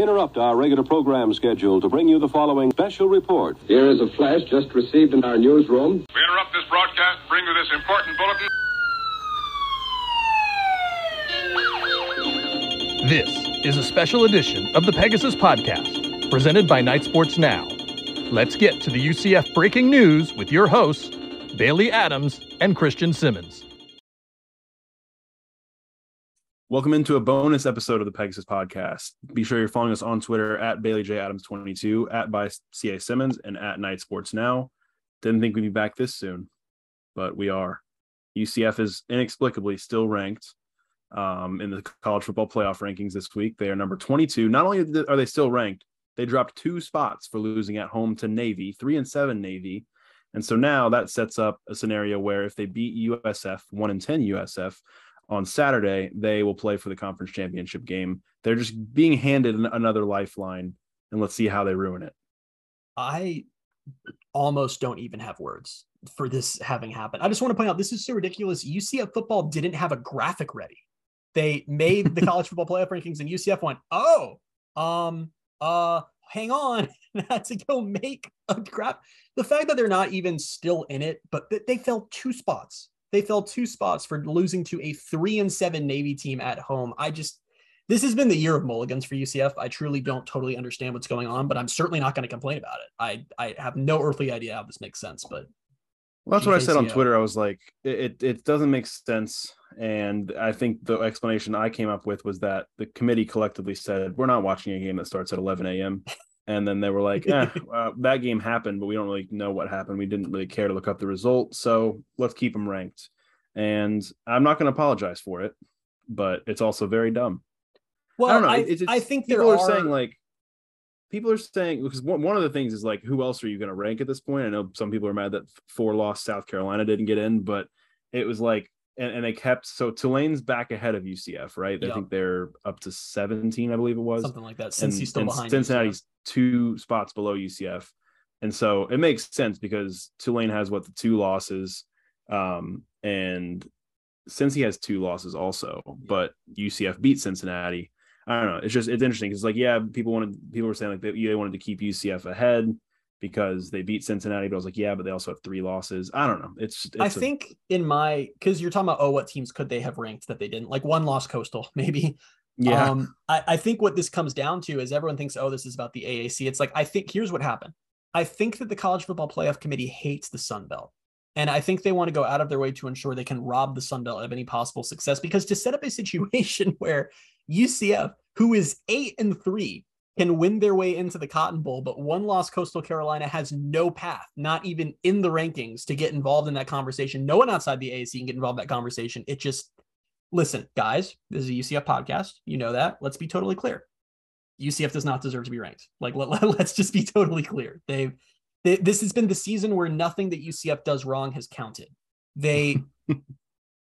we interrupt our regular program schedule to bring you the following special report. Here is a flash just received in our newsroom. We interrupt this broadcast, bring you this important bulletin. This is a special edition of the Pegasus Podcast, presented by Knight Sports Now. Let's get to the UCF breaking news with your hosts, Bailey Adams and Christian Simmons. Welcome into a bonus episode of the Pegasus Podcast. Be sure you're following us on Twitter at Bailey J Adams 22, at by CA Simmons, and at Knight Sports Now. Didn't think we'd be back this soon, but we are. UCF is inexplicably still ranked um, in the college football playoff rankings this week. They are number 22. Not only are they still ranked, they dropped two spots for losing at home to Navy, three and seven Navy. And so now that sets up a scenario where if they beat USF, one and 10 USF, on Saturday, they will play for the conference championship game. They're just being handed another lifeline, and let's see how they ruin it. I almost don't even have words for this having happened. I just want to point out this is so ridiculous. UCF football didn't have a graphic ready. They made the college football playoff rankings, and UCF went, "Oh, um, uh, hang on, had to go make a graph." The fact that they're not even still in it, but they fell two spots they fell two spots for losing to a three and seven Navy team at home. I just, this has been the year of mulligans for UCF. I truly don't totally understand what's going on, but I'm certainly not going to complain about it. I, I have no earthly idea how this makes sense, but. Well, that's what I said on Twitter. I was like, it, it doesn't make sense. And I think the explanation I came up with was that the committee collectively said, we're not watching a game that starts at 11 a.m. And then they were like, eh, uh, that game happened, but we don't really know what happened. We didn't really care to look up the result. So let's keep them ranked. And I'm not going to apologize for it, but it's also very dumb. Well, I don't know. I, it's, it's, I think people are, are saying like, people are saying because one, one of the things is like who else are you going to rank at this point i know some people are mad that four lost south carolina didn't get in but it was like and, and they kept so tulane's back ahead of ucf right i think they're up to 17 i believe it was something like that Cincy's still behind cincinnati's two spots below UCF. And so it makes sense because Tulane has what the two losses. Um, and Cincy has two losses also, but UCF beat Cincinnati. I don't know. It's just it's interesting because like yeah, people wanted people were saying like they, they wanted to keep UCF ahead because they beat Cincinnati, but I was like, yeah, but they also have three losses. I don't know. It's, it's I a, think in my because you're talking about oh, what teams could they have ranked that they didn't like one lost Coastal maybe. Yeah. Um, I, I think what this comes down to is everyone thinks, oh, this is about the AAC. It's like, I think here's what happened. I think that the College Football Playoff Committee hates the Sun Belt. And I think they want to go out of their way to ensure they can rob the Sun Belt of any possible success because to set up a situation where UCF, who is eight and three, can win their way into the Cotton Bowl, but one loss Coastal Carolina has no path, not even in the rankings, to get involved in that conversation. No one outside the AAC can get involved in that conversation. It just listen, guys, this is a UCF podcast. You know that. Let's be totally clear. UCF does not deserve to be ranked. Like, let, let, us just be totally clear. They've, they, this has been the season where nothing that UCF does wrong has counted. They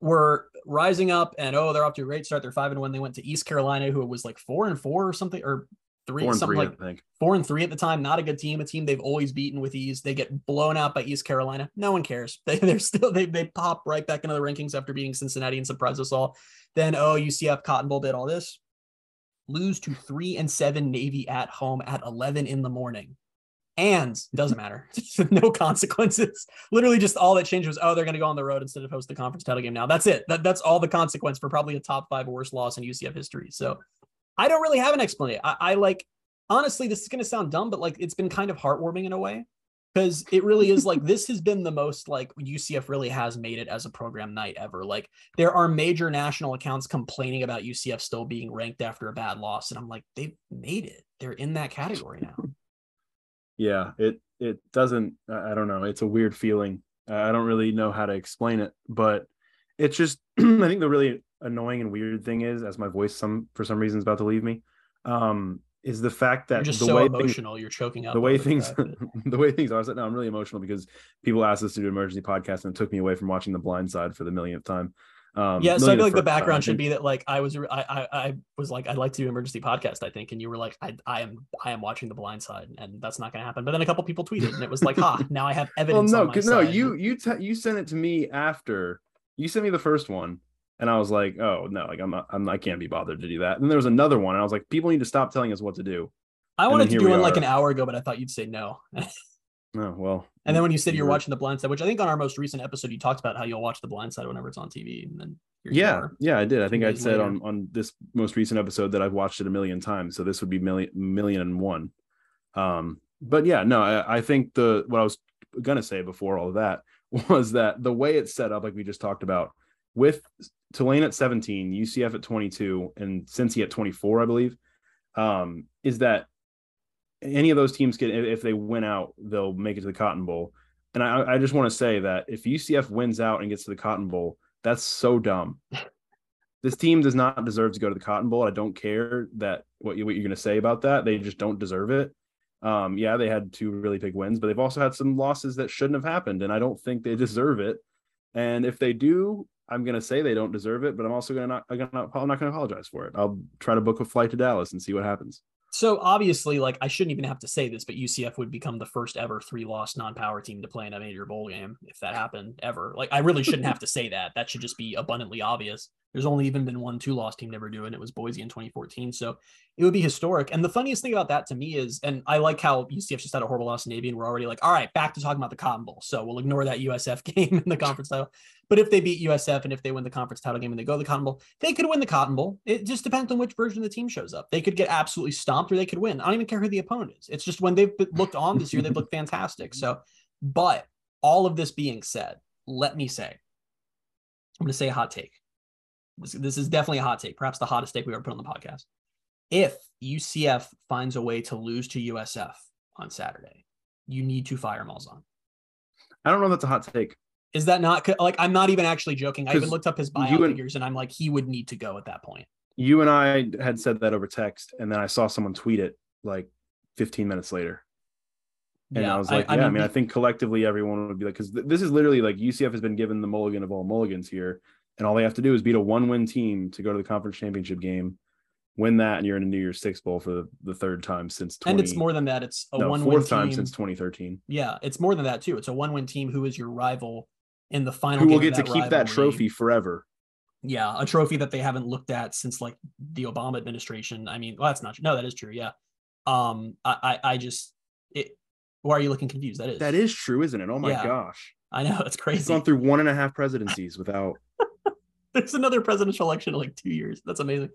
were rising up and, oh, they're off to a great start. They're five and one. They went to East Carolina, who was like four and four or something, or three, four something three, like I think. four and three at the time. Not a good team, a team they've always beaten with ease. They get blown out by East Carolina. No one cares. They, they're still they they pop right back into the rankings after beating Cincinnati and surprise us all. Then oh UCF Cotton Bowl did all this. Lose to three and seven Navy at home at 11 in the morning. And doesn't matter. no consequences. Literally just all that changed was, oh, they're going to go on the road instead of host the conference title game now. That's it. That, that's all the consequence for probably a top five worst loss in UCF history. So I don't really have an explanation. I, I like, honestly, this is going to sound dumb, but like it's been kind of heartwarming in a way because it really is like this has been the most like UCF really has made it as a program night ever. Like there are major national accounts complaining about UCF still being ranked after a bad loss, and I'm like, they've made it. They're in that category now. Yeah, it it doesn't. I don't know. It's a weird feeling. I don't really know how to explain it, but it's just. I think the really annoying and weird thing is, as my voice some for some reason is about to leave me, um, is the fact that you're just the so way emotional, things, you're choking up. The way things, the way things are. So, no, I'm really emotional because people asked us to do an emergency podcast, and it took me away from watching The Blind Side for the millionth time. Um, yeah, so I feel like the background should be that like I was, I, I, I was like, I'd like to do emergency podcast, I think, and you were like, I, I am, I am watching The Blind Side, and that's not going to happen. But then a couple people tweeted, and it was like, ha, now I have evidence. well, no, because no, you, you, te- you sent it to me after you sent me the first one, And I was like, oh no, like I'm not, I'm I can't be bothered to do that. And then there was another one, and I was like, people need to stop telling us what to do. I wanted to do one like an hour ago, but I thought you'd say no. Oh well. And then when you said you you're watching The Blind Side, which I think on our most recent episode you talked about how you'll watch The Blind Side whenever it's on TV, and then Yeah, yeah, I did. I think I said later. on on this most recent episode that I've watched it a million times. So this would be million million and one. Um, but yeah, no, I, I think the what I was gonna say before all of that was that the way it's set up, like we just talked about, with Tulane at 17, UCF at 22, and Cincy at 24, I believe, um, is that any of those teams can, if they win out, they'll make it to the Cotton Bowl. And I, I just want to say that if UCF wins out and gets to the Cotton Bowl, that's so dumb. this team does not deserve to go to the Cotton Bowl. I don't care that what, you, what you're going to say about that. They just don't deserve it. Um, yeah, they had two really big wins, but they've also had some losses that shouldn't have happened, and I don't think they deserve it. And if they do, I'm to say they don't deserve it, but I'm also to not, I'm gonna I'm not to apologize for it. I'll try to book a flight to Dallas and see what happens. So obviously, like I shouldn't even have to say this, but UCF would become the first ever three-loss non-power team to play in a major bowl game if that happened ever. Like I really shouldn't have to say that. That should just be abundantly obvious. There's only even been one two-loss team to ever do and it was Boise in 2014. So it would be historic. And the funniest thing about that to me is, and I like how UCF just had a horrible loss in Navy, and we're already like, all right, back to talking about the Cotton Bowl. So we'll ignore that USF game in the conference title. But if they beat USF and if they win the conference title game and they go to the Cotton Bowl, they could win the Cotton Bowl. It just depends on which version of the team shows up. They could get absolutely stomped or they could win. I don't even care who the opponent is. It's just when they've looked on this year, they've looked fantastic. So, but all of this being said, let me say, I'm going to say a hot take. This, is definitely a hot take, perhaps the hottest take we've ever put on the podcast. If UCF finds a way to lose to USF on Saturday, you need to fire Malzahn. I don't know if that's a hot take. Is that not like I'm not even actually joking? I even looked up his bio and- figures and I'm like, he would need to go at that point. You and I had said that over text, and then I saw someone tweet it like 15 minutes later. And I was like, yeah, I mean, I, think collectively everyone would be like, because th- this is literally like UCF has been given the mulligan of all mulligans here, and all they have to do is beat a one-win team to go to the conference championship game, win that, and you're in a New Year's Six bowl for the, the third time since 20, and it's more than that. It's a no, one fourth time team. since 2013. yeah, it's more than that too. It's a one win team who is your rival in the final. Who will get to keep that trophy forever? Yeah, a trophy that they haven't looked at since like the Obama administration. I mean, well, that's not no, that is true. Yeah. Um, I, I, I just it. Why are you looking confused? That is That is true, isn't it? Oh my Yeah. gosh. I know it's It's crazy. gone through one and a half presidencies without There's another presidential election in like two years. That's amazing.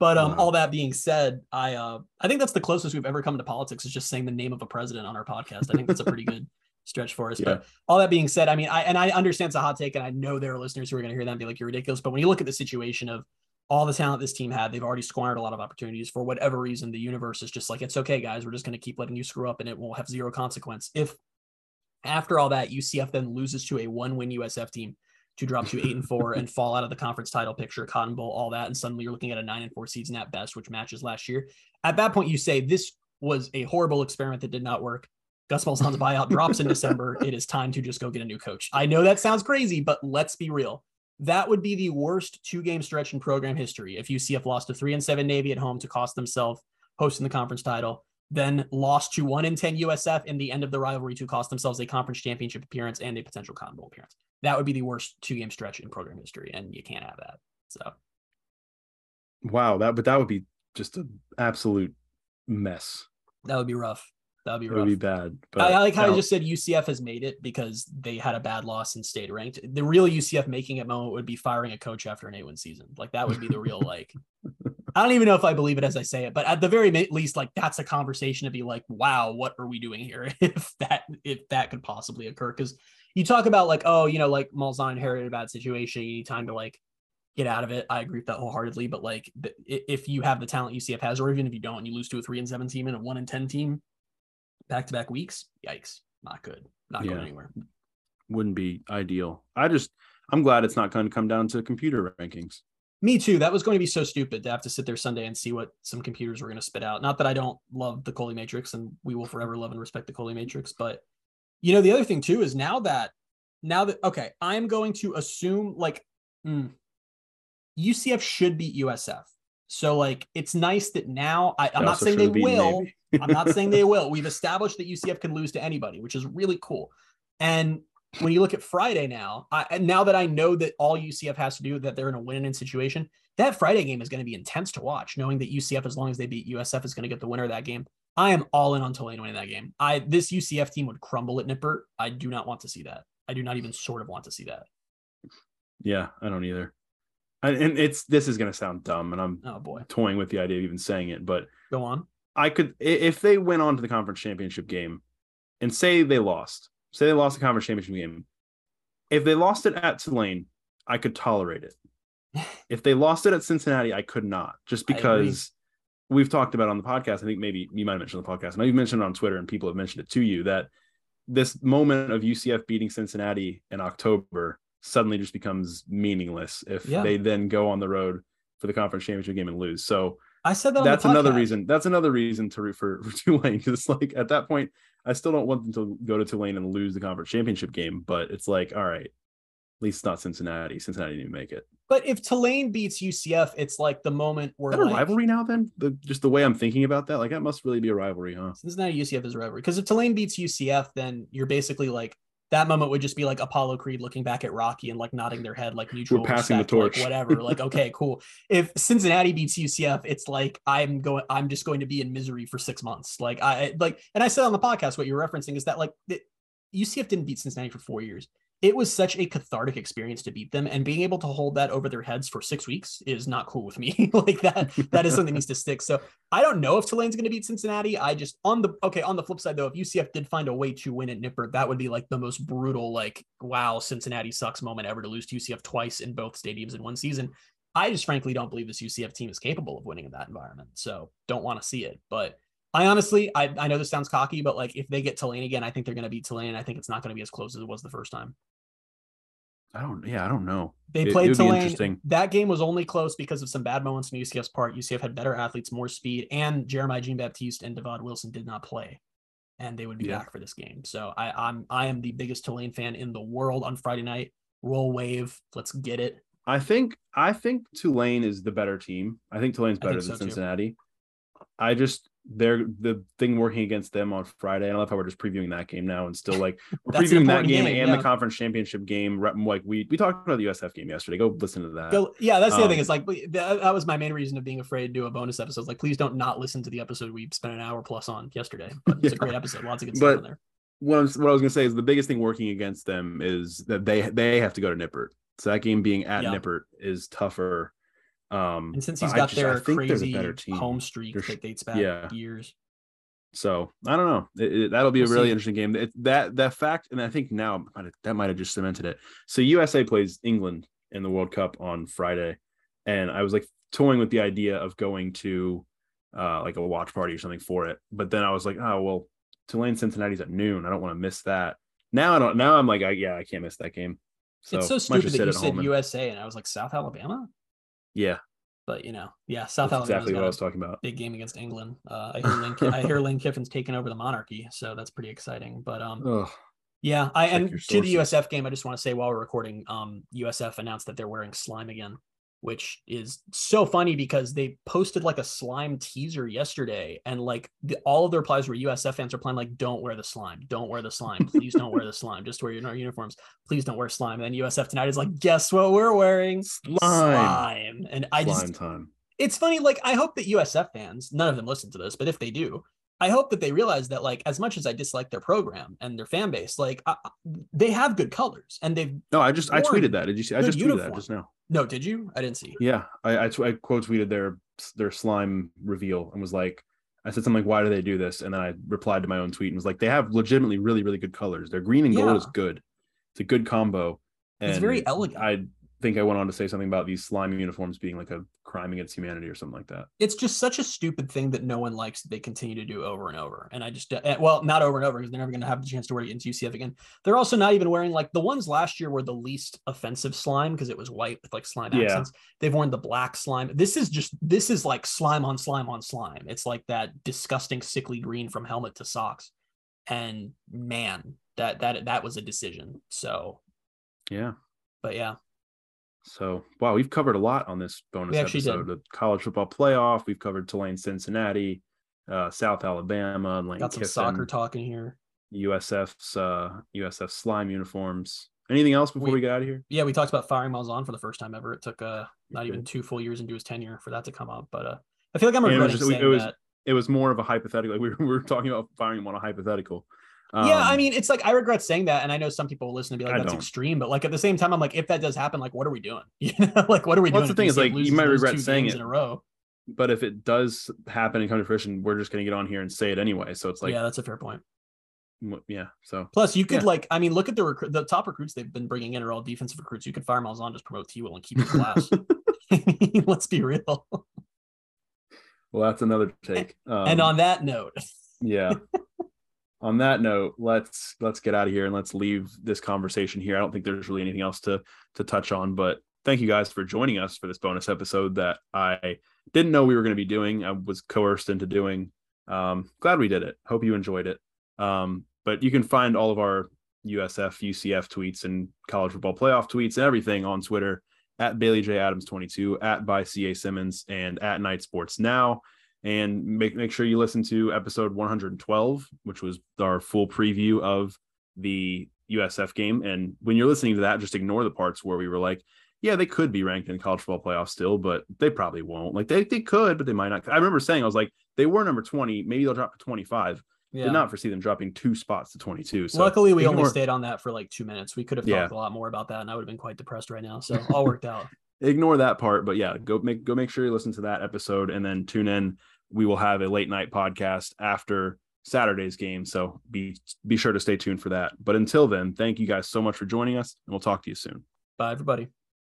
But um, Wow. all that being said, I uh, I think that's the closest we've ever come to politics is just saying the name of a president on our podcast. I think that's a pretty good stretch for us. Yeah. But all that being said, I mean, I and I understand it's a hot take, and I know there are listeners who are going to hear that and be like, "You're ridiculous." But when you look at the situation of all the talent this team had, they've already squandered a lot of opportunities for whatever reason. The universe is just like, "It's okay, guys. We're just going to keep letting you screw up, and it will have zero consequence." If after all that, UCF then loses to a one-win USF team to drop to eight and four and fall out of the conference title picture, Cotton Bowl, all that, and suddenly you're looking at a nine and four season at best, which matches last year. At that point, you say this was a horrible experiment that did not work. Gus Malzahn's buyout drops in December. It is time to just go get a new coach. I know that sounds crazy, but let's be real. That would be the worst two-game stretch in program history if UCF lost to three and seven Navy at home to cost themselves hosting the conference title, then lost to one and ten USF in the end of the rivalry to cost themselves a conference championship appearance and a potential Cotton Bowl appearance. That would be the worst two-game stretch in program history, and you can't have that. So wow, that but that would be just an absolute mess. that would be rough. That would be It rough. would be bad. But I, I like how I just said UCF has made it because they had a bad loss and stayed ranked. The real UCF making it moment would be firing a coach after an eight-win season. Like that would be the real like. I don't even know if I believe it as I say it, but at the very least, like that's a conversation to be like, "Wow, what are we doing here?" If that if that could possibly occur, because you talk about like, oh, you know, like Malzahn inherited a bad situation, you need time to like get out of it. I agree with that wholeheartedly, but like if you have the talent UCF has, or even if you don't, and you lose to a three and seven team and a one and ten team, back to back weeks, yikes, not good, not going anywhere. wouldn't be ideal. I just I'm glad it's not going to come down to computer rankings. Me too. That was going to be so stupid to have to sit there Sunday and see what some computers were going to spit out. Not that I don't love the Colley Matrix, and we will forever love and respect the Colley Matrix, but you know the other thing too is now that now that okay, I'm going to assume like mm, UCF should beat USF. So like it's nice that now I, I'm not saying they will. I'm not saying they will. We've established that UCF can lose to anybody, which is really cool. And when you look at Friday now, I, and now that I know that all UCF has to do that they're in a win-in situation, that Friday game is going to be intense to watch, knowing that UCF, as long as they beat USF, is going to get the winner of that game. I am all in on Tulane winning that game. I this UCF team would crumble at Nippert. I do not want to see that. I do not even sort of want to see that. Yeah, I don't either. I, and it's this is going to sound dumb, and I'm Oh boy, toying with the idea of even saying it, but go on. I could if they went on to the conference championship game and say they lost, say they lost the conference championship game. If they lost it at Tulane, I could tolerate it. If they lost it at Cincinnati, I could not, just because we've talked about on the podcast. I think maybe you might have mentioned the podcast. I know you've mentioned it on Twitter and people have mentioned it to you that this moment of UCF beating Cincinnati in October suddenly just becomes meaningless if Yeah. they then go on the road for the conference championship game and lose. So I said that. That's the another reason. That's another reason to root for, for Tulane because it's like at that point, I still don't want them to go to Tulane and lose the conference championship game. But it's like, all right, least not Cincinnati. Cincinnati didn't make it. But if Tulane beats UCF, it's like the moment where Is that a like, rivalry now? Then the, just the way I'm thinking about that, like that must really be a rivalry, huh? Cincinnati UCF is a rivalry. Because if Tulane beats UCF, then you're basically like that moment would just be like Apollo Creed looking back at Rocky and like nodding their head like mutual passing the respect, like, torch. whatever. Like, okay, cool. If Cincinnati beats UCF, it's like I'm going I'm just going to be in misery for six months. Like I like and I said on the podcast what you're referencing is that like the, UCF didn't beat Cincinnati for four years. It was such a cathartic experience to beat them, and being able to hold that over their heads for six weeks is not cool with me. like that, that is something that needs to stick. So I don't know if Tulane's going to beat Cincinnati. I just on the okay on the flip side though, if UCF did find a way to win at Nippert, that would be like the most brutal, like wow, Cincinnati sucks moment ever to lose to UCF twice in both stadiums in one season. I just frankly don't believe this UCF team is capable of winning in that environment. So don't want to see it. But I honestly, I, I know this sounds cocky, but like if they get Tulane again, I think they're going to beat Tulane. I think it's not going to be as close as it was the first time. I don't. Yeah, I don't know. They It- it played be Tulane. interesting. That game was only close because of some bad moments on UCF's part. UCF had better athletes, more speed, and Jeremiah Jean Baptiste and Devon Wilson did not play, and they would be Yeah. back for this game. So I, I'm I am the biggest Tulane fan in the world on Friday night. Roll wave, let's get it. I think I think Tulane is the better team. I think Tulane's I think better so, than too. Cincinnati. I just they're the thing working against them on Friday. I love how we're just previewing that game now and still like we're previewing that game, game, and yeah. the conference championship game. Like we we talked about the USF game yesterday. Go listen to that. Go, yeah, that's the other thing. It's um, like that, was my main reason of being afraid to do a bonus episode. Like, please don't not listen to the episode we spent an hour plus on yesterday. But it's a great episode. Lots of good stuff in there. what, I'm, what I was gonna say is the biggest thing working against them is that they they have to go to Nippert. So that game being at Yeah. Nippert is tougher. Um, And Cincy's got just- their think they're the crazy home streak They're that dates back yeah. years. So I don't know. It- it- that'll be We'll a really see. interesting game. It, that that fact, and I think now that might have just cemented it. So USA plays England in the World Cup on Friday, and I was like toying with the idea of going to uh, like a watch party or something for it. But then I was like, oh well, Tulane Cincinnati's at noon. I don't want to miss that. Now I don't. Now I'm like, I, yeah, I can't miss that game. So it's so stupid that you said and- USA and I was like South Alabama, yeah, but you know, yeah, South that's Alabama exactly what I was talking about. big game against England. Uh, I hear Lane, I hear Lane Kiffin's taking over the monarchy, so that's pretty exciting. But um, Ugh. yeah, I Check and to the. USF game, I just want to say while we're recording, um, USF announced that they're wearing slime again, which is so funny because they posted like a slime teaser yesterday, and like the, all of their replies were USF fans are playing like, "Don't wear the slime, don't wear the slime, please don't wear the slime, just wear your uniforms, please don't wear slime." And then USF tonight is like, "Guess what we're wearing? Slime. slime." And I Slime just time. it's funny like i hope that usf fans none of them listen to this but if they do i hope that they realize that like as much as i dislike their program and their fan base like I, they have good colors and they've No, I just I tweeted that. Did you see? I just tweeted that just now. No did you i didn't see Yeah, I I, tw- quote tweeted their their slime reveal and was like, I said something like, "Why do they do this?" And then I replied to my own tweet and was like, "They have legitimately really really good colors. Their green and gold Yeah. is good. It's a good combo." It's very elegant. I think I went on to say something about these slime uniforms being like a crime against humanity or something like that. it's just such a stupid thing that no one likes that they continue to do over and over and i just uh, well not over and over because they're never going to have the chance to wear it against ucf again they're also not even wearing like the ones last year were the least offensive slime because it was white with like slime Yeah. accents they've worn the black slime this is just this is like slime on slime on slime it's like that disgusting sickly green from helmet to socks and man that that that was a decision so Yeah. but yeah So wow, we've covered a lot on this bonus episode. The college football playoff. We've covered Tulane, Cincinnati, uh, South Alabama, Lane got some Kiffin. soccer talking here USF's uh USF slime uniforms. Anything else before we, We- get out of here? Yeah, we talked about firing Malzahn for the first time ever. It took uh not even two full years into his tenure for that to come up. But uh I feel like I'm And it was regretting just- it was- that. It was more of a hypothetical. Like we were, we were talking about firing him on a hypothetical. Yeah, I Um, mean, it's like I regret saying that, and I know some people will listen and be like, I "That's don't. extreme," but like at the same time, I'm like, if that does happen, like, what are we doing? You know, like what are we Well, doing? the thing is, like, you might regret saying it. in a row. but if it does happen and come to fruition, we're just going to get on here and say it anyway. So it's like, yeah, that's a fair point. yeah. So Plus, you could Yeah. like, I mean, look at the recru- the top recruits they've been bringing in are all defensive recruits. You could fire Malzahn, just promote T Will, and keep his class. Let's be real. well, that's another take. Um, and on that note, yeah. On that note, let's let's get out of here and let's leave this conversation here. I don't think there's really anything else to to touch on, but thank you guys for joining us for this bonus episode that I didn't know we were going to be doing. I was coerced into doing. Um, glad we did it. Hope you enjoyed it. Um, but you can find all of our USF, UCF tweets and college football playoff tweets and everything on Twitter at Bailey J Adams 22, at by CA Simmons, and at Knight Sports Now. And make make sure you listen to episode 112, which was our full preview of the USF game. And when you're listening to that, just ignore the parts where we were like, yeah, they could be ranked in college football playoffs still, but they probably won't. Like they, they could, but they might not. I remember saying, I was like, they were number 20. Maybe they'll drop to 25. yeah. Did not foresee them dropping two spots to 22. So Luckily, we only ignore- stayed on that for like two minutes. We could have Yeah. talked a lot more about that, and I would have been quite depressed right now. So all worked out. ignore that part but yeah go make go make sure you listen to that episode and then tune in we will have a late night podcast after saturday's game. So be be sure to stay tuned for that. But until then thank you guys so much for joining us and we'll talk to you soon. Bye, everybody.